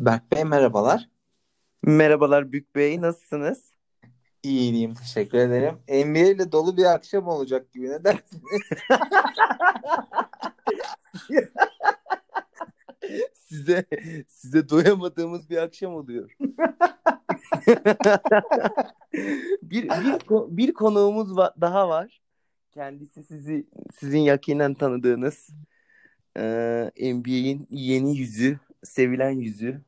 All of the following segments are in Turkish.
Berk Bey merhabalar. Merhabalar Bük Bey, nasılsınız? İyiyim, teşekkür ederim. NBA ile dolu bir akşam olacak gibi ne dersiniz? size size doyamadığımız bir akşam oluyor. bir, bir bir konuğumuz va- daha var. Kendisi sizi sizin yakinen tanıdığınız e, NBA'in yeni yüzü, sevilen yüzü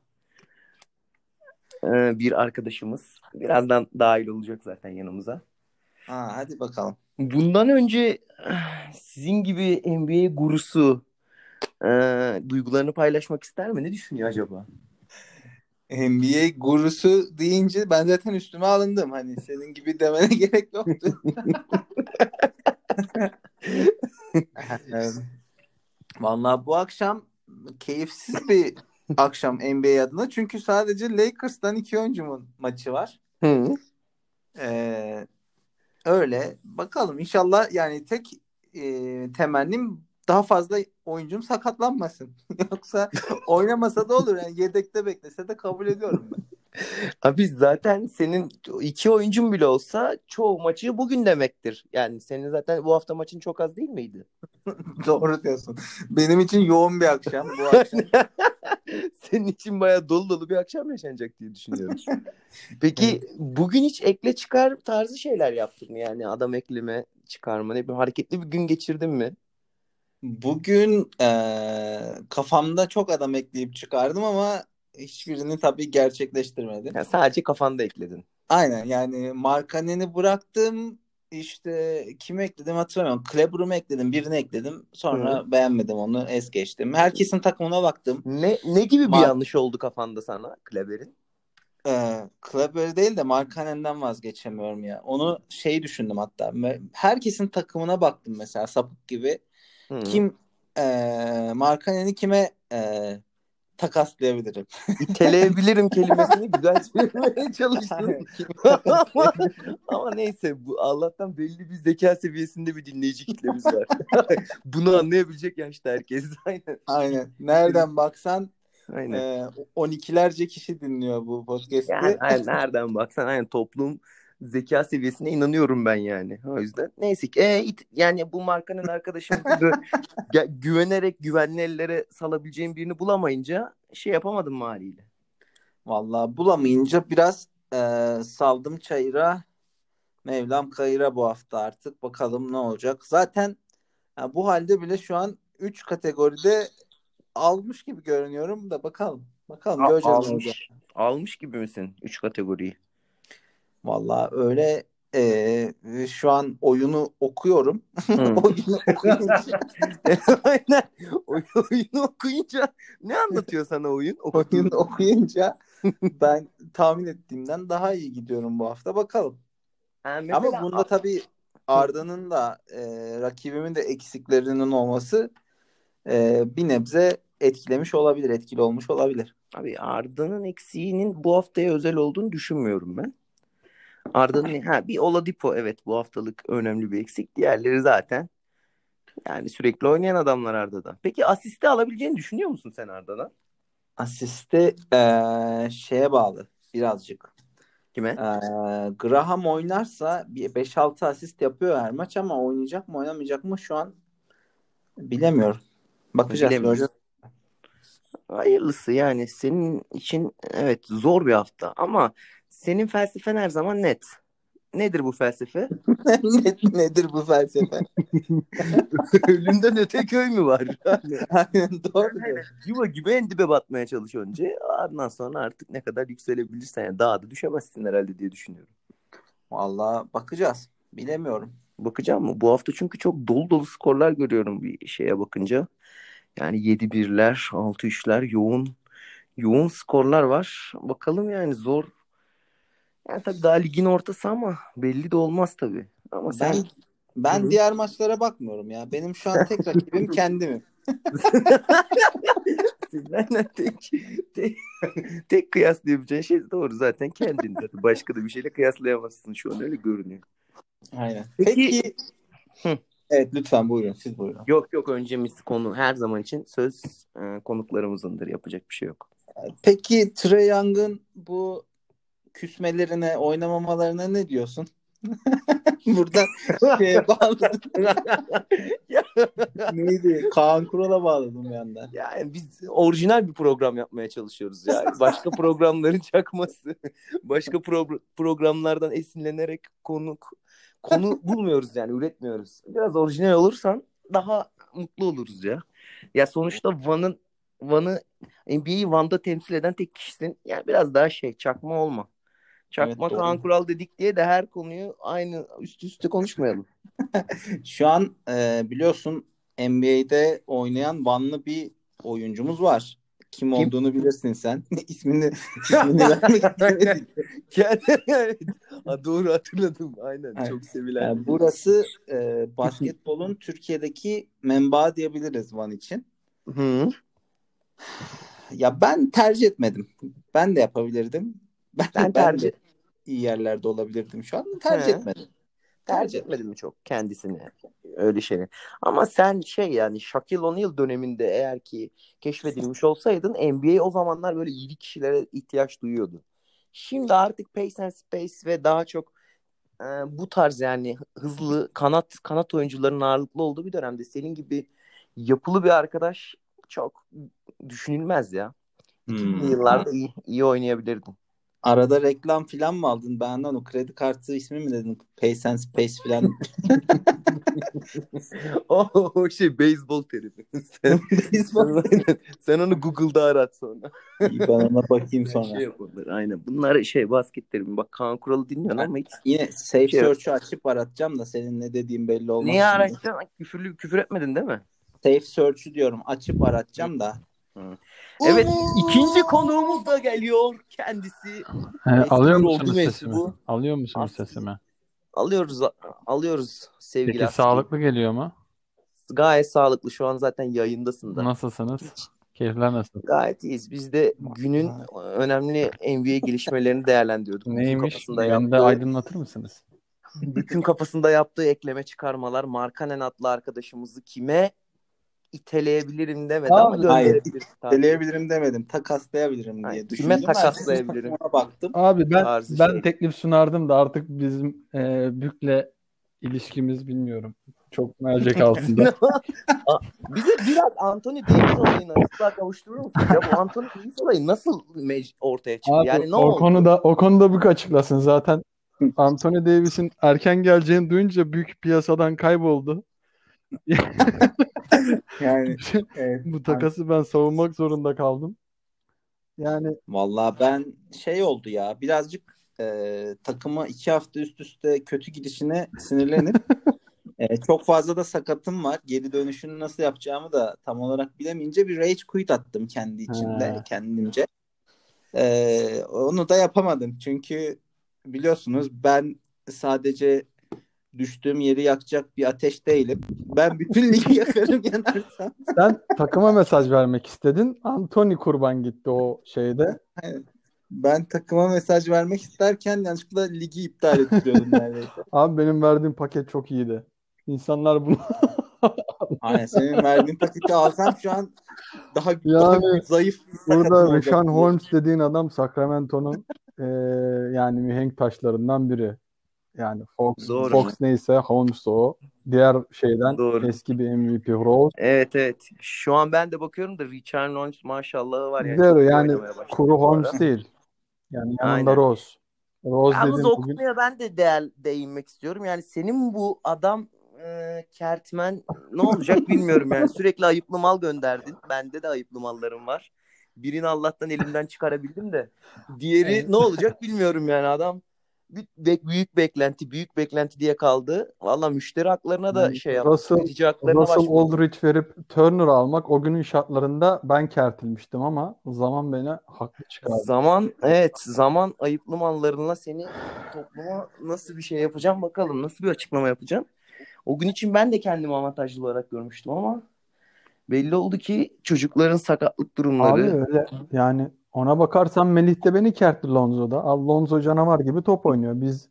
e, bir arkadaşımız. Birazdan dahil olacak zaten yanımıza. Ha, hadi bakalım. Bundan önce sizin gibi NBA gurusu e, duygularını paylaşmak ister mi? Ne düşünüyor acaba? NBA gurusu deyince ben zaten üstüme alındım. Hani senin gibi demene gerek yoktu. Vallahi bu akşam keyifsiz bir akşam NBA adına. Çünkü sadece Lakers'tan iki oyuncumun maçı var. Hı. Ee, öyle. Bakalım inşallah yani tek e, temennim daha fazla oyuncum sakatlanmasın. Yoksa oynamasa da olur. Yani yedekte beklese de kabul ediyorum ben. Abi zaten senin iki oyuncun bile olsa çoğu maçı bugün demektir. Yani senin zaten bu hafta maçın çok az değil miydi? Doğru diyorsun. Benim için yoğun bir akşam bu akşam. senin için bayağı dolu dolu bir akşam yaşanacak diye düşünüyorum. Peki bugün hiç ekle çıkar tarzı şeyler yaptın mı? Yani adam ekleme çıkarma ne bir hareketli bir gün geçirdin mi? Bugün e, kafamda çok adam ekleyip çıkardım ama hiçbirini tabii gerçekleştirmedim. Yani sadece kafanda ekledin. Aynen yani Markanen'i bıraktım. İşte kimi ekledim hatırlamıyorum. Kleber'ı mı ekledim? Birini ekledim. Sonra Hı. beğenmedim onu. Es geçtim. Herkesin takımına baktım. Ne ne gibi bir Mar- yanlış oldu kafanda sana Kleber'in? Ee, Kleber değil de Markanen'den vazgeçemiyorum ya. Onu şey düşündüm hatta. Herkesin takımına baktım mesela sapık gibi. Hı. Kim e, Markanen'i kime e, takaslayabilirim? İteleyebilirim kelimesini güzel söylemeye çalıştım. Ama, ama neyse bu Allah'tan belli bir zeka seviyesinde bir dinleyici kitlemiz var. Bunu anlayabilecek yaşta herkes. Aynen. Aynen. Nereden baksan Aynen. e, 12'lerce kişi dinliyor bu podcast'i. Yani, aynen, nereden baksan aynen toplum zeka seviyesine inanıyorum ben yani. O yüzden neyse ki e, it- yani bu markanın arkadaşımızı güvenerek güvenli ellere salabileceğim birini bulamayınca şey yapamadım haliyle. Vallahi bulamayınca biraz e, saldım çayıra Mevlam kayıra bu hafta artık. Bakalım ne olacak. Zaten ya bu halde bile şu an 3 kategoride almış gibi görünüyorum da bakalım. Bakalım A- göreceğiz olacak. almış, almış gibi misin 3 kategoriyi? Vallahi öyle e, şu an oyunu okuyorum. Hı. oyunu okuyunca, Aynen. Oy- oyunu okuyunca ne anlatıyor sana oyun? Oyunu okuyunca ben tahmin ettiğimden daha iyi gidiyorum bu hafta. Bakalım. Ha, mesela Ama bunda tabii Arda'nın da e, rakibimin de eksiklerinin olması e, bir nebze etkilemiş olabilir, etkili olmuş olabilir. abi Arda'nın eksiğinin bu haftaya özel olduğunu düşünmüyorum ben. Arda'nın ha bir Oladipo evet bu haftalık önemli bir eksik. Diğerleri zaten yani sürekli oynayan adamlar Arda'da. Peki asisti alabileceğini düşünüyor musun sen Arda'dan? Asiste e, şeye bağlı birazcık. Kime? E, Graham oynarsa bir 5-6 asist yapıyor her maç ama oynayacak mı oynamayacak mı şu an bilemiyorum. Bakacağız. Bilemiyoruz. göreceğiz. Hayırlısı yani senin için evet zor bir hafta ama senin felsefen her zaman net. Nedir bu felsefe? Ne- Nedir bu felsefe? Ölümden öte köy mü var? Aynen doğru. diyorsun. Yuva gibi en dibe batmaya çalış önce. Ardından sonra artık ne kadar yükselebilirsen yani daha da düşemezsin herhalde diye düşünüyorum. Vallahi bakacağız. Bilemiyorum. Bakacağım mı? Bu hafta çünkü çok dolu dolu skorlar görüyorum bir şeye bakınca. Yani 7-1'ler, 6-3'ler yoğun yoğun skorlar var. Bakalım yani zor. Yani tabii daha ligin ortası ama belli de olmaz tabii. Ama sen Ben ben Hı hı. diğer maçlara bakmıyorum ya. Benim şu an tek rakibim kendimim. Aynen tek, tek, tek kıyaslayabileceğin şey doğru zaten kendin. Başka da bir şeyle kıyaslayamazsın şu an öyle görünüyor. Aynen. Peki- Peki. Hı. Evet lütfen buyurun. Siz buyurun. Yok yok öncemiz konu her zaman için söz e, konuklarımızındır yapacak bir şey yok. Peki Trey Young'ın bu küsmelerine, oynamamalarına ne diyorsun? Buradan şeye bağladım. Neydi? Kaan Kural'a bağladım bir yandan. Yani biz orijinal bir program yapmaya çalışıyoruz ya. Başka programların çakması. Başka pro- programlardan esinlenerek konu konu bulmuyoruz yani üretmiyoruz. Biraz orijinal olursan daha mutlu oluruz ya. Ya sonuçta Van'ın Van'ı NBA'yi Van'da temsil eden tek kişisin. Yani biraz daha şey çakma olma. Çakma Evet, Kaan. Kural dedik diye de her konuyu aynı üst üste konuşmayalım. Şu an e, biliyorsun NBA'de oynayan Vanlı bir oyuncumuz var. Kim, Kim? olduğunu bilirsin sen. ismini ismini vermek istemedim. evet. Ha, doğru hatırladım. Aynen. Evet. Çok sevilen. Yani burası e, basketbolun Türkiye'deki menbaı diyebiliriz Van için. Hı. Ya ben tercih etmedim. Ben de yapabilirdim. Ben, Ben tercih iyi yerlerde olabilirdim şu an. Tercih He. etmedim. tercih etmedim mi çok kendisini öyle şeyler. Ama sen şey yani Shaquille O'Neal döneminde eğer ki keşfedilmiş olsaydın NBA o zamanlar böyle iyi kişilere ihtiyaç duyuyordu. Şimdi artık pace and space ve daha çok e, bu tarz yani hızlı kanat kanat oyuncuların ağırlıklı olduğu bir dönemde senin gibi yapılı bir arkadaş çok düşünülmez ya. Hmm. 2000'li yıllarda iyi, iyi oynayabilirdin. Arada reklam falan mı aldın? Benden o kredi kartı ismi mi dedin? Pace and Space falan. o, o şey beyzbol terimi. sen, sen, sen onu Google'da arat sonra. İyi, ben ona bakayım sonra. Şey yaparlar, aynen. Bunlar şey basket terimi. Bak Kaan Kural'ı dinliyorsun ama hiç. Yine Safe Şey- Search'ü açıp aratacağım da senin ne dediğin belli olmaz. Niye araçtan küfürlü küfür etmedin değil mi? Safe Search'ü diyorum açıp aratacağım da. Evet ikinci konuğumuz da geliyor kendisi. He, alıyor musunuz sesimi? mensubu. Alıyor musunuz Aslında- sesimi? Alıyoruz alıyoruz sevgili Peki Aski. sağlıklı geliyor mu? Gayet sağlıklı şu an zaten yayındasın da. Nasılsınız? Keyifler nasıl? Gayet iyiyiz. Biz de günün önemli NBA gelişmelerini değerlendiriyorduk. Neymiş? kafasında Beni de yaptığı- aydınlatır mısınız? Bütün kafasında yaptığı ekleme çıkarmalar Markanen adlı arkadaşımızı kime iteleyebilirim demedi ama Abi, hayır. gönderebilir. Deleyebilirim demedim. Takaslayabilirim diye Hayır, düşündüm. kime takaslayabilirim? Ona baktım. Abi ben Tarzı ben şey. teklif sunardım da artık bizim e, Bük'le ilişkimiz bilmiyorum. Çok mercek altında. Bize biraz Anthony Davis olayını açıklığa kavuşturur musun? Ya bu Anthony Davis olayı nasıl mec- ortaya çıktı? Abi, yani ne o oldu? konuda o konuda Bük açıklasın zaten. Anthony Davis'in erken geleceğini duyunca Bük piyasadan kayboldu. Yani evet. Bu takası ben savunmak zorunda kaldım. Yani Vallahi ben şey oldu ya birazcık e, takıma iki hafta üst üste kötü gidişine sinirlenip e, çok fazla da sakatım var. Geri dönüşünü nasıl yapacağımı da tam olarak bilemeyince bir rage quit attım kendi içimde Ha. kendimce. E, onu da yapamadım çünkü biliyorsunuz ben sadece düştüğüm yeri yakacak bir ateş değilim. Ben bütün ligi yakarım yanarsam. sen takıma mesaj vermek istedin. Anthony kurban gitti o şeyde. Ben takıma mesaj vermek isterken yanlışlıkla ligi iptal ettiriyordum neredeyse. Abi benim verdiğim paket çok iyiydi. İnsanlar bunu Aynen senin verdiğin paketi alsam şu an daha daha Yani zayıf bir sakatım Burada diye. Holmes dediğin adam Sacramento'nun eee, yani mihenk taşlarından biri. Yani Fox, Doğru. Fox neyse Holmes o. Diğer şeyden Doğru. eski bir MVP Rose. Evet evet. Şu an ben de bakıyorum da Richard Holmes maşallahı var yani. İyi yani kuru. Holmes değil. Yani yanında Aynen. Rose. Rose Yalnız o bugün ben de değer, değinmek istiyorum. Yani senin bu adam e, Kertmen ne olacak bilmiyorum yani. Sürekli ayıplı mal gönderdin. Bende de ayıplı mallarım var. Birini Allah'tan elimden çıkarabildim de. Diğeri ne olacak bilmiyorum yani adam. Büyük, büyük beklenti, büyük beklenti diye kaldı. Valla müşteri haklarına da Yani şey yaptı. Russell, Tüketici haklarına Russell başvurdu. Aldridge verip Turner almak o günün şartlarında ben kertilmiştim ama zaman beni haklı çıkardı. Zaman evet zaman ayıplı mallarına seni topluma nasıl bir şey yapacağım bakalım nasıl bir açıklama yapacağım. O gün için ben de kendimi avantajlı olarak görmüştüm ama belli oldu ki çocukların sakatlık Abi durumları öyle yani ona bakarsan Melih de beni kertti Lonzo'da. Al Lonzo canavar gibi top oynuyor. Biz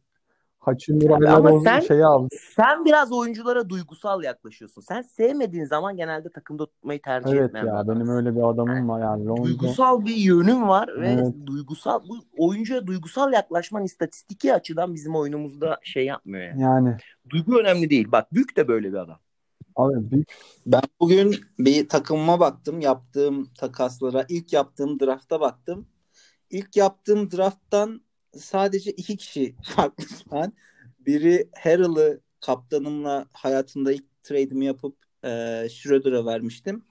Hachimura'yla Ama o sen- şeyi aldı. Sen biraz oyunculara duygusal yaklaşıyorsun. Sen sevmediğin zaman genelde takımda tutmayı tercih Evet etmeyen ya bir adamsın. benim öyle bir adamım var yani. Lonzo. Duygusal bir yönün var ve Evet. duygusal bu oyuncuya duygusal yaklaşman istatistiki açıdan bizim oyunumuzda şey yapmıyor yani. Yani Duygu önemli değil. Bak Büyük de böyle bir adam. Abi büyük Ben bugün bir takımıma baktım. Yaptığım takaslara, ilk yaptığım drafta baktım. İlk yaptığım drafttan sadece iki kişi farklı şu an. Biri Harrell'ı kaptanımla hayatımda ilk trade'imi yapıp e, Schroeder'a vermiştim.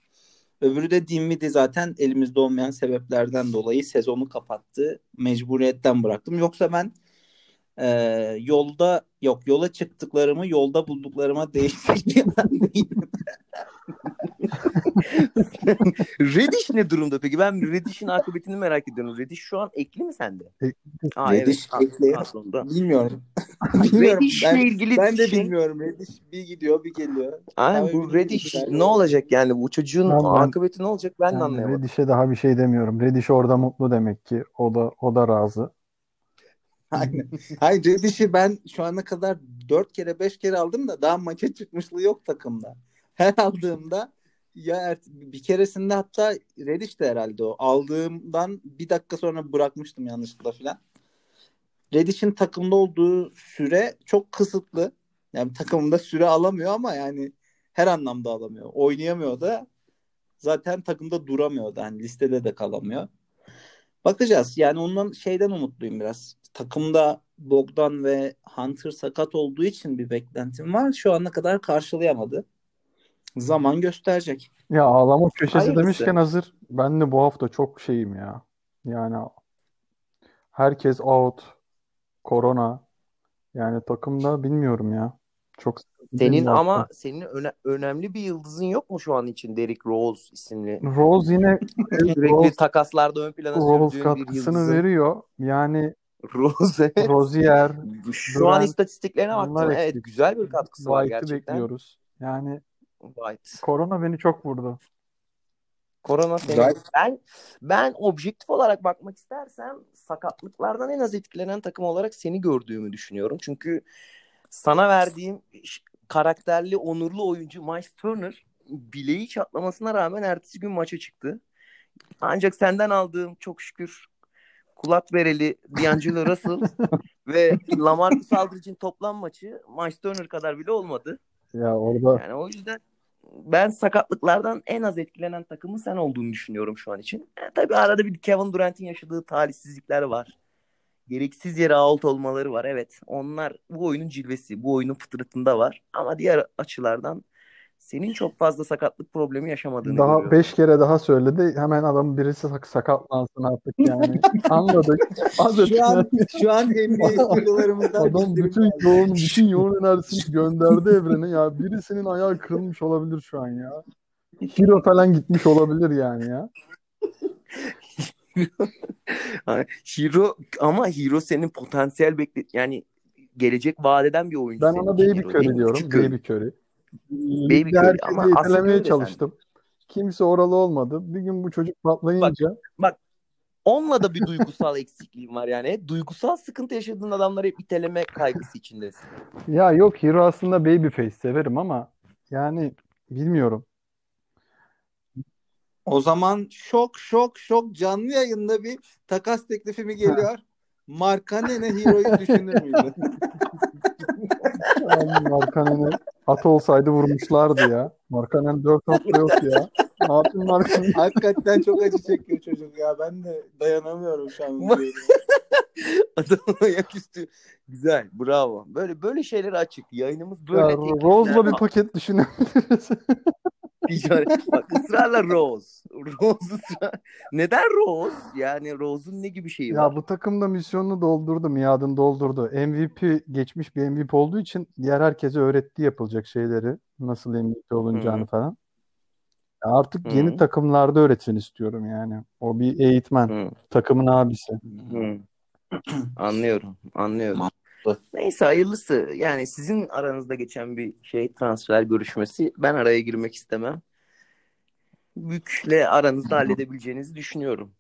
Öbürü de Dinwiddie zaten elimizde olmayan sebeplerden dolayı sezonu kapattı. Mecburiyetten bıraktım. Yoksa ben e, yolda yok yola çıktıklarımı yolda bulduklarıma değilim. Reddish ne durumda peki? Ben Reddish'in akıbetini merak ediyorum. Reddish şu an ekli mi sende? Ekli. Aa, Reddish evet. ekli. Aslında. Bilmiyorum. Bilmiyorum. Reddish'le Ben, ilgili ben de şey- bilmiyorum. Reddish bir gidiyor bir geliyor. Aynen bu ki- ne olacak yani bu çocuğun Ben- akıbeti ne olacak ben de yani anlayamadım. Reddish'e daha bir şey demiyorum. Reddish orada mutlu demek ki. O da o da razı. Aynen. Hayır Reddish'i ben şu ana kadar 4 kere 5 kere aldım da daha maça çıkmışlığı yok takımda. Her aldığımda ya bir keresinde hatta Reddish de herhalde o. Aldığımdan bir dakika sonra bırakmıştım yanlışlıkla filan. Reddish'in takımda olduğu süre çok kısıtlı. Yani takımında süre alamıyor ama yani her anlamda alamıyor. Oynayamıyor da zaten takımda duramıyor da. Hani listede de kalamıyor. Bakacağız. Yani ondan şeyden umutluyum biraz. Takımda Bogdan ve Hunter sakat olduğu için bir beklentim var. Şu ana kadar karşılayamadı. Zaman gösterecek. Ya ağlama köşesi Hayırlısı. demişken hazır. Ben de bu hafta çok şeyim ya. Yani herkes out. Korona. Yani takımda bilmiyorum ya. Çok Senin ama hafta. senin öne- önemli bir yıldızın yok mu şu an için Derrick Rose isimli? Rose yine Sürekli Rose, takaslarda ön plana Rose sürdüğün bir katkısını yıldızın. veriyor. Yani Rose. Rozier, Şu an Durant, istatistiklerine bunlar baktım. Evet eksik. güzel bir katkısı var White'ı gerçekten. bekliyoruz. Yani White. korona beni çok vurdu. Korona seni. Ben ben objektif olarak bakmak istersem sakatlıklardan en az etkilenen takım olarak seni gördüğümü düşünüyorum. Çünkü sana verdiğim karakterli, onurlu oyuncu Miles Turner bileği çatlamasına rağmen ertesi gün maça çıktı. Ancak senden aldığım çok şükür kulak bereli D'Angelo Russell ve Lamarcus Aldridge'in toplam maçı Miles Turner kadar bile olmadı. Ya orada Yani o yüzden ben sakatlıklardan en az etkilenen takımın sen olduğunu düşünüyorum şu an için. E, tabii arada bir Kevin Durant'in yaşadığı talihsizlikler var. Gereksiz yere out olmaları var. Evet onlar bu oyunun cilvesi, bu oyunun fıtratında var. Ama diğer açılardan senin çok fazla sakatlık problemi yaşamadığını daha görüyorum. beş kere daha söyledi. Hemen adam birisi sak- sakatlansın artık yani. Anladık. Anladık. Şu an şu an NBA stüdyolarımızdan Adam bütün yoğun, bütün yoğun enerjisini gönderdi evrene. Ya birisinin ayağı kırılmış olabilir şu an ya. Hero falan gitmiş olabilir yani ya. Ha, Hero ama Hero senin potansiyel bekle yani gelecek vadeden bir oyuncu. Ben ona Baby Curry diyorum. Baby Curry. Baby Ligde Curry herkesi ama öyle çalıştım. Kimse oralı olmadı. Bir gün bu çocuk patlayınca Onunla da bir duygusal eksikliğim var yani. Duygusal sıkıntı yaşadığın adamları hep iteleme kaygısı içindesin. ya yok Hero aslında Babyface severim ama yani bilmiyorum. O zaman şok şok şok canlı yayında bir takas teklifi mi geliyor? Markanene Hero'yu düşünür müydü? Yani Markanen'i at olsaydı vurmuşlardı ya. Markanen 4 hafta yok ya. Ne yapayım Markanen? Hakikaten çok acı çekiyor çocuk ya. Ben de dayanamıyorum şu an. Adamın ayaküstü. Güzel. Bravo. Böyle böyle şeylere açık. Yayınımız böyle Ya. Rose'la bir paket düşünebiliriz. Ticaret. Bak ısrarla Rose. Rose ısrar. Neden Rose? Yani Rose'un ne gibi şeyi var? Ya bu takımda misyonunu doldurdu, miadını doldurdu. MVP geçmiş bir MVP olduğu için diğer herkese öğretti yapılacak şeyleri. Nasıl MVP olunacağını Hı. falan. Ya artık Hı. yeni takımlarda öğretsin istiyorum yani. O bir eğitmen, Hı. takımın abisi. Hı. Anlıyorum. Anlıyorum. Neyse hayırlısı. Yani sizin aranızda geçen bir şey transfer görüşmesi. Ben araya girmek istemem. Bük'le aranızda halledebileceğinizi düşünüyorum.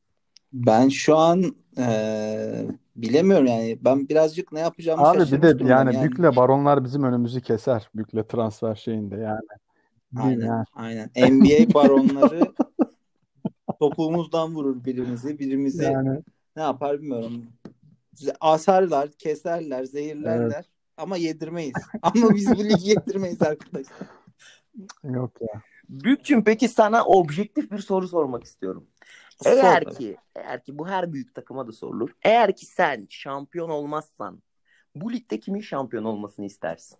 Ben şu an eee, bilemiyorum yani. Ben birazcık ne yapacağımı Abi bir de yani yani. Bükle baronlar bizim önümüzü keser. Bükle transfer şeyinde yani. Aynen, yani. aynen. NBA baronları topuğumuzdan vurur birimizi. Birimizi Yani ne yapar bilmiyorum. Asarlar, keserler, zehirlerler Evet. ama yedirmeyiz. Ama biz bu ligi yedirmeyiz arkadaşlar. yok ya. Bükçüm peki sana objektif bir soru sormak istiyorum. Sor Eğer tabii. ki eğer ki bu her büyük takıma da sorulur. Eğer ki sen şampiyon olmazsan bu ligde kimin şampiyon olmasını istersin?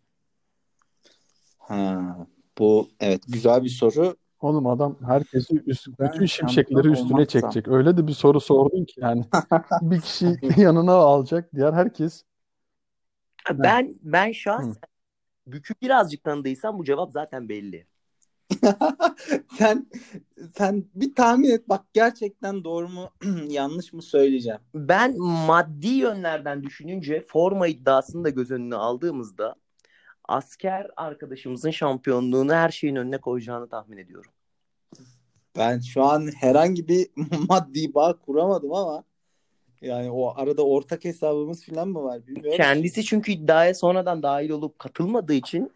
Ha, bu evet güzel bir soru. Oğlum adam herkesi üst, Ben bütün şimşekleri üstüne olmazsam. çekecek. Öyle de bir soru sordun ki yani. Bir kişi yanına alacak. Diğer herkes Ben ben şahsen Bükü birazcık tanıdıysam bu cevap zaten belli. sen sen bir tahmin et bak gerçekten doğru mu yanlış mı söyleyeceğim. Ben maddi yönlerden düşününce forma iddiasını da göz önüne aldığımızda asker arkadaşımızın şampiyonluğunu her şeyin önüne koyacağını tahmin ediyorum. Ben şu an herhangi bir maddi bağ kuramadım ama yani o arada ortak hesabımız falan mı var bilmiyorum. Kendisi çünkü iddiaya sonradan dahil olup katılmadığı için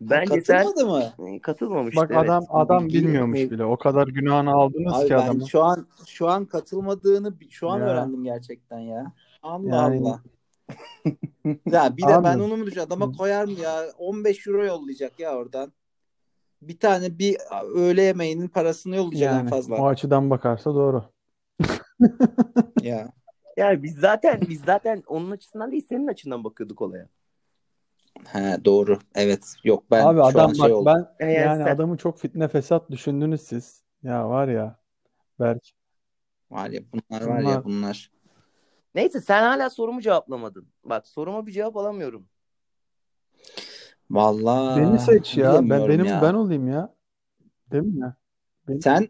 bence sen Katılmadı mı? E, katılmamıştı. bak evet. adam adam bilmiyormuş bile. O kadar günahını aldınız Abi ki ben adamı. şu an şu an katılmadığını şu an Ya. öğrendim gerçekten ya. Allah Yani- Allah. Ya bir de Abi. ben onu mu düşünüyorum? Adama koyar mı ya? 15 euro yollayacak ya oradan. Bir tane bir öğle yemeğinin parasını yollayacak en Yani fazla. o açıdan bakarsa doğru. Ya. Yani biz zaten biz zaten onun açısından değil senin açından bakıyorduk olaya. He doğru. Evet. Yok ben Abi şu adam an bak şey oldum. ben Yani yani sen- adamı çok fitne fesat düşündünüz siz. Ya var ya Berk. Var ya bunlar var ya Bunlar- bunlar. Neyse sen hala sorumu cevaplamadın. Bak soruma bir cevap alamıyorum. Vallahi Beni seç ya. Ben benim ya. ben olayım ya. Değil mi? Benim- Sen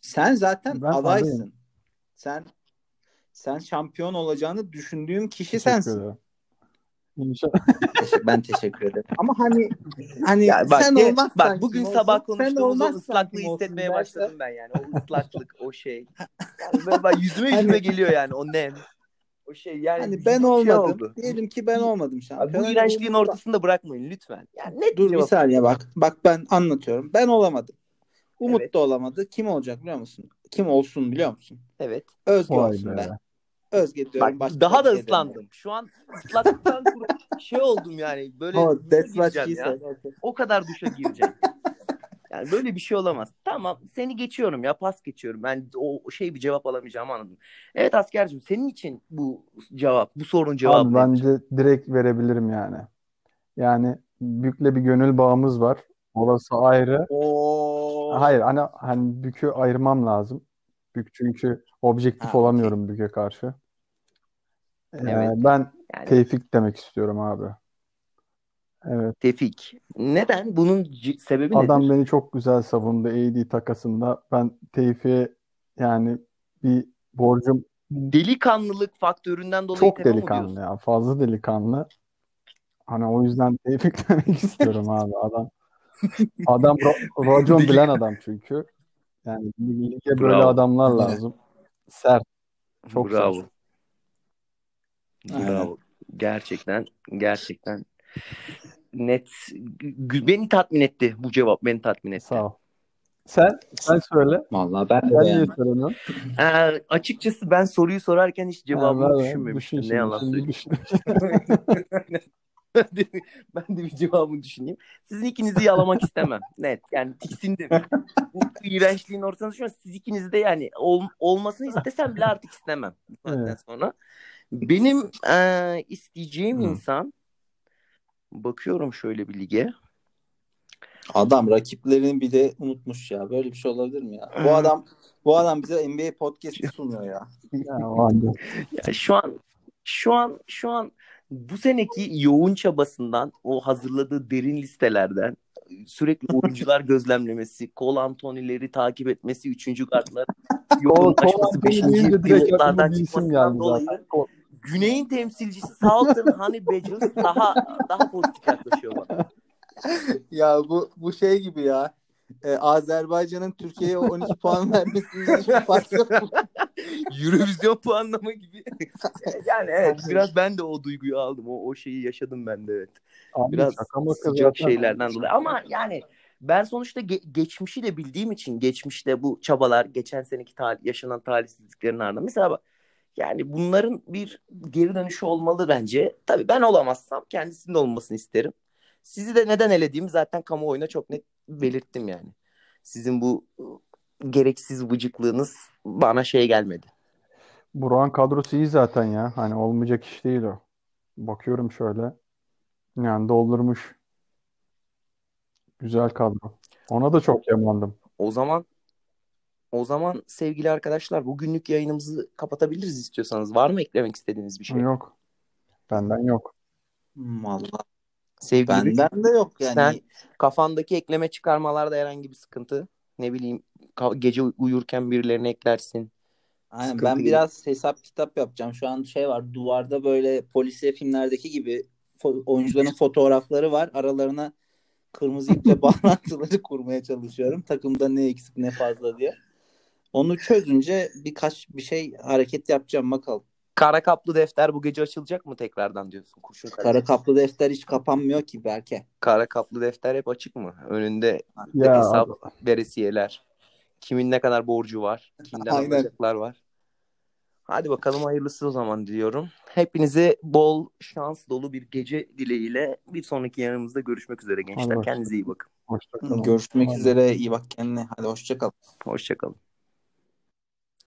sen zaten Ben adaysın. adayım. Sen sen şampiyon olacağını düşündüğüm kişi Teşekkür sensin. ederim. İnşallah. Teşekkür- ben teşekkür ederim. Ama hani hani Ya bak, sen olmazsan bak bugün sabah olsun? Sen konuştuğumuz o ıslaklığı hissetmeye başladım ben yani. O ıslaklık, o şey. Yani böyle bak yüzüme yüzüme Hani- geliyor yani o nem. O şey yani Hani ben şey olmadım. oldu. Diyelim ki ben olmadım Abi şampiyon. bu iğrençliğin ortasında bırakmayın lütfen. Yani net Dur bir cevap. saniye bak. Bak ben anlatıyorum. Ben olamadım. Umut Evet. da olamadı. Kim olacak biliyor musun? Kim olsun biliyor musun? Evet. Özge Vay olsun be. ben. Özge diyorum. Bak daha da şey ıslandım. Şu an ıslaklıktan kurup şey oldum yani. Böyle Oh, that's what she ya. O kadar duşa gireceğim. Yani böyle bir şey olamaz. Tamam seni geçiyorum ya pas geçiyorum. Ben o şey bir cevap alamayacağımı anladım. Evet askercim senin için bu cevap, bu sorunun cevabı Abi bence direkt verebilirim yani. Yani Bük'le bir gönül bağımız var. Orası ayrı. Oo. Hayır hani hani Bük'ü ayırmam lazım. Bük çünkü objektif Ha, olamıyorum Bük'e karşı. Ee, Evet. ben Yani Tevfik demek istiyorum abi. Evet. Tevfik. Neden? Bunun sebebi Adam nedir? beni çok güzel savundu AD takasında. Ben Tevfik'e yani bir borcum Delikanlılık faktöründen dolayı çok delikanlı ya. Fazla delikanlı. Hani o yüzden Tevfik demek istiyorum abi. Adam adam ro- racon bilen adam çünkü. Yani lige böyle Bravo. adamlar lazım. Sert. Çok Bravo. sert. Bravo. Gerçekten, gerçekten net. Beni tatmin etti bu cevap. Beni tatmin etti. Sağ ol. Sen sen söyle. Vallahi ben de söylemiyorsun? Ee, açıkçası ben soruyu sorarken hiç cevabını Ha, düşünmemiştim. Düşün Ne yalan söyleyeyim. ben, de, bir cevabını düşüneyim. Sizin ikinizi yalamak istemem. Net. Yani tiksindim. Bu iğrençliğin ortasına düşmez. Siz ikinizi de yani ol- olmasını istesem bile artık istemem. Saatten Evet. sonra. Benim eee, isteyeceğim Hı. insan bakıyorum şöyle bir lige. Adam rakiplerini bir de unutmuş ya. Böyle bir şey olabilir mi ya? Bu Hı. adam bu adam bize NBA podcast'i sunuyor ya. Ya. Ya şu an şu an şu an bu seneki yoğun çabasından o hazırladığı derin listelerden sürekli oyuncular gözlemlemesi, Cole Anthony'leri takip etmesi, üçüncü kartlar yoğunlaşması, beşinci isim çıkmasından dolayı zaten. Güney'in temsilcisi Southern Honey Badgers daha daha pozitif yaklaşıyor bana. Ya bu bu şey gibi ya. Ee, Azerbaycan'ın Türkiye'ye 12 puan vermesinin hiçbir farkı yok. Eurovision puanlama gibi. yani evet biraz ben de o duyguyu aldım. O, o şeyi yaşadım ben de evet. Abi Biraz sıcak şeylerden dolayı. Ama yani ben sonuçta ge- geçmişi de bildiğim için geçmişte bu çabalar, geçen seneki tal- yaşanan talihsizliklerin ardından. Mesela bak, yani bunların bir geri dönüşü olmalı bence. Tabii ben olamazsam kendisinin olmasını isterim. Sizi de neden elediğimi zaten kamuoyuna çok net belirttim yani. Sizin bu ıı, gereksiz vıcıklığınız bana şey gelmedi. Burak'ın kadrosu iyi zaten ya. Hani olmayacak iş değil o. Bakıyorum şöyle. Yani doldurmuş. Güzel kadro. Ona da çok yamandım. O zaman o zaman sevgili arkadaşlar bugünlük yayınımızı kapatabiliriz istiyorsanız. Var mı eklemek istediğiniz bir şey? Yok. Benden yok. Vallahi Sevgili benden de yok yani. sen kafandaki ekleme çıkarmalarda herhangi bir sıkıntı ne bileyim gece uyurken birilerini eklersin. Aynen, Sıkıntı ben değil. biraz hesap kitap yapacağım. Şu an şey var duvarda böyle polisiye filmlerdeki gibi fo- oyuncuların fotoğrafları var. Aralarına kırmızı iple bağlantıları kurmaya çalışıyorum. Takımda ne eksik ne fazla diye. Onu çözünce birkaç bir şey hareket yapacağım bakalım. Kara kaplı defter bu gece açılacak mı tekrardan diyorsun? Kurşun kalem. Kara kaplı defter hiç kapanmıyor ki Berke. Kara kaplı defter hep açık mı? Önünde Ya hesap veresiyeler. Kimin ne kadar borcu var? Kimden Aynen. alacaklar var? Hadi bakalım hayırlısı o zaman diyorum. Hepinize bol şans dolu bir gece dileğiyle bir sonraki yanımızda görüşmek üzere gençler. Hadi Kendinize iyi bakın. hoşça kalın. Görüşmek Hadi. üzere. iyi bak kendine. Hadi hoşça kal. Hoşçakalın.